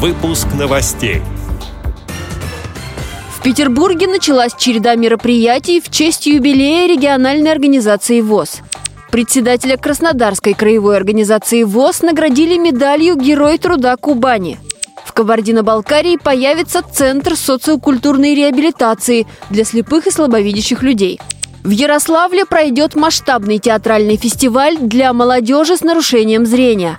Выпуск новостей. В Петербурге началась череда мероприятий в честь юбилея региональной организации ВОЗ. Председателя Краснодарской краевой организации ВОЗ наградили медалью «Герой труда Кубани». В Кабардино-Балкарии появится Центр социокультурной реабилитации для слепых и слабовидящих людей. В Ярославле пройдет масштабный театральный фестиваль для молодежи с нарушением зрения.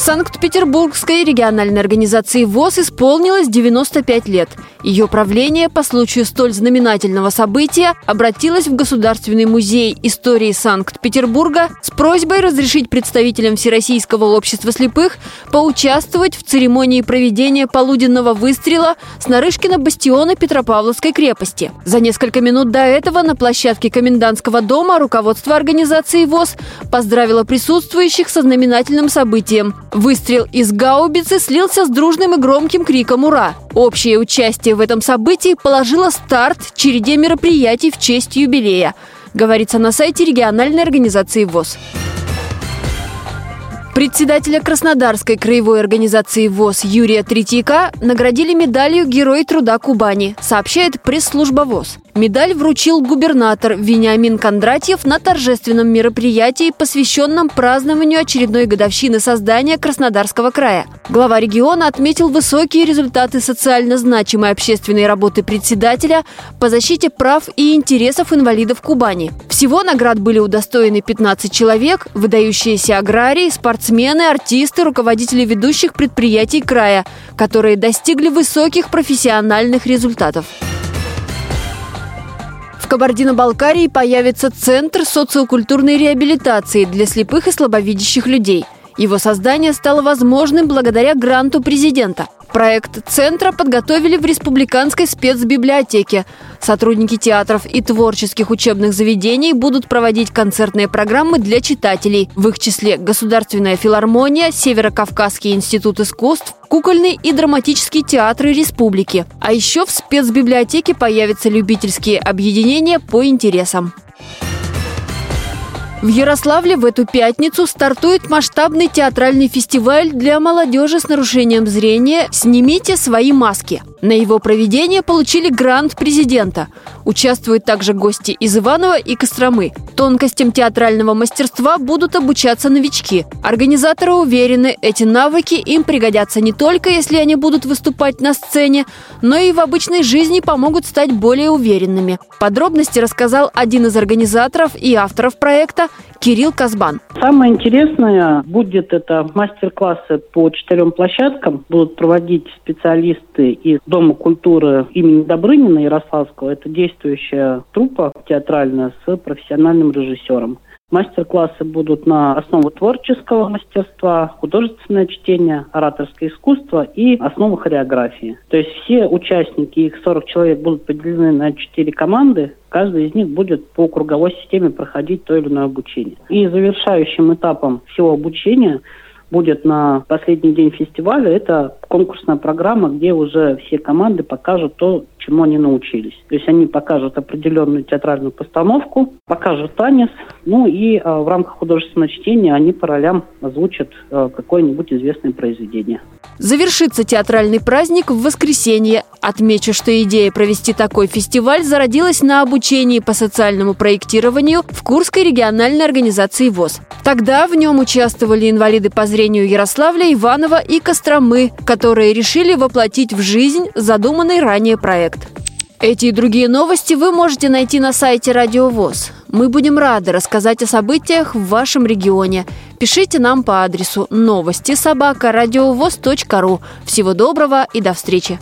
Санкт-Петербургской региональной организации ВОЗ исполнилось 95 лет. Ее правление по случаю столь знаменательного события обратилось в Государственный музей истории Санкт-Петербурга с просьбой разрешить представителям Всероссийского общества слепых поучаствовать в церемонии проведения полуденного выстрела с Нарышкина бастиона Петропавловской крепости. За несколько минут до этого на площадке комендантского дома руководство организации ВОЗ поздравило присутствующих со знаменательным событием. Выстрел из гаубицы слился с дружным и громким криком «Ура!». Общее участие в этом событии положило старт череде мероприятий в честь юбилея, говорится на сайте региональной организации ВОЗ. Председателя Краснодарской краевой организации ВОЗ Юрия Третьяка наградили медалью «Герой труда Кубани», сообщает пресс-служба ВОЗ. Медаль вручил губернатор Вениамин Кондратьев на торжественном мероприятии, посвященном празднованию очередной годовщины создания Краснодарского края. Глава региона отметил высокие результаты социально значимой общественной работы председателя по защите прав и интересов инвалидов Кубани. Всего наград были удостоены 15 человек, выдающиеся аграрии, спортсмены, артисты, руководители ведущих предприятий края, которые достигли высоких профессиональных результатов. Кабардино-Балкарии появится Центр социокультурной реабилитации для слепых и слабовидящих людей. Его создание стало возможным благодаря гранту президента – Проект центра подготовили в Республиканской спецбиблиотеке. Сотрудники театров и творческих учебных заведений будут проводить концертные программы для читателей. В их числе Государственная филармония, Северо-Кавказский институт искусств, кукольный и драматический театры республики. А еще в спецбиблиотеке появятся любительские объединения по интересам. В Ярославле в эту пятницу стартует масштабный театральный фестиваль для молодежи с нарушением зрения «Снимите свои маски». На его проведение получили грант президента. Участвуют также гости из Иванова и Костромы. Тонкостям театрального мастерства будут обучаться новички. Организаторы уверены, эти навыки им пригодятся не только, если они будут выступать на сцене, но и в обычной жизни помогут стать более уверенными. Подробности рассказал один из организаторов и авторов проекта Кирилл Казбан. Самое интересное будет это мастер-классы по четырем площадкам. Будут проводить специалисты из Дома культуры имени Добрынина Ярославского. Это действующая труппа театральная с профессиональным режиссером. Мастер-классы будут на основу творческого мастерства, художественное чтение, ораторское искусство и основу хореографии. То есть все участники, их 40 человек, будут поделены на 4 команды. Каждый из них будет по круговой системе проходить то или иное обучение. И завершающим этапом всего обучения будет на последний день фестиваля. Это конкурсная программа, где уже все команды покажут то, чему они научились. То есть они покажут определенную театральную постановку, покажут танец, ну и э, в рамках художественного чтения они по ролям озвучат э, какое-нибудь известное произведение. Завершится театральный праздник в воскресенье. Отмечу, что идея провести такой фестиваль зародилась на обучении по социальному проектированию в Курской региональной организации ВОЗ. Тогда в нем участвовали инвалиды по зрению Ярославля, Иванова и Костромы, которые решили воплотить в жизнь задуманный ранее проект. Эти и другие новости вы можете найти на сайте Радио ВОЗ. Мы будем рады рассказать о событиях в вашем регионе. Пишите нам по адресу новости собака ру. Всего доброго и до встречи!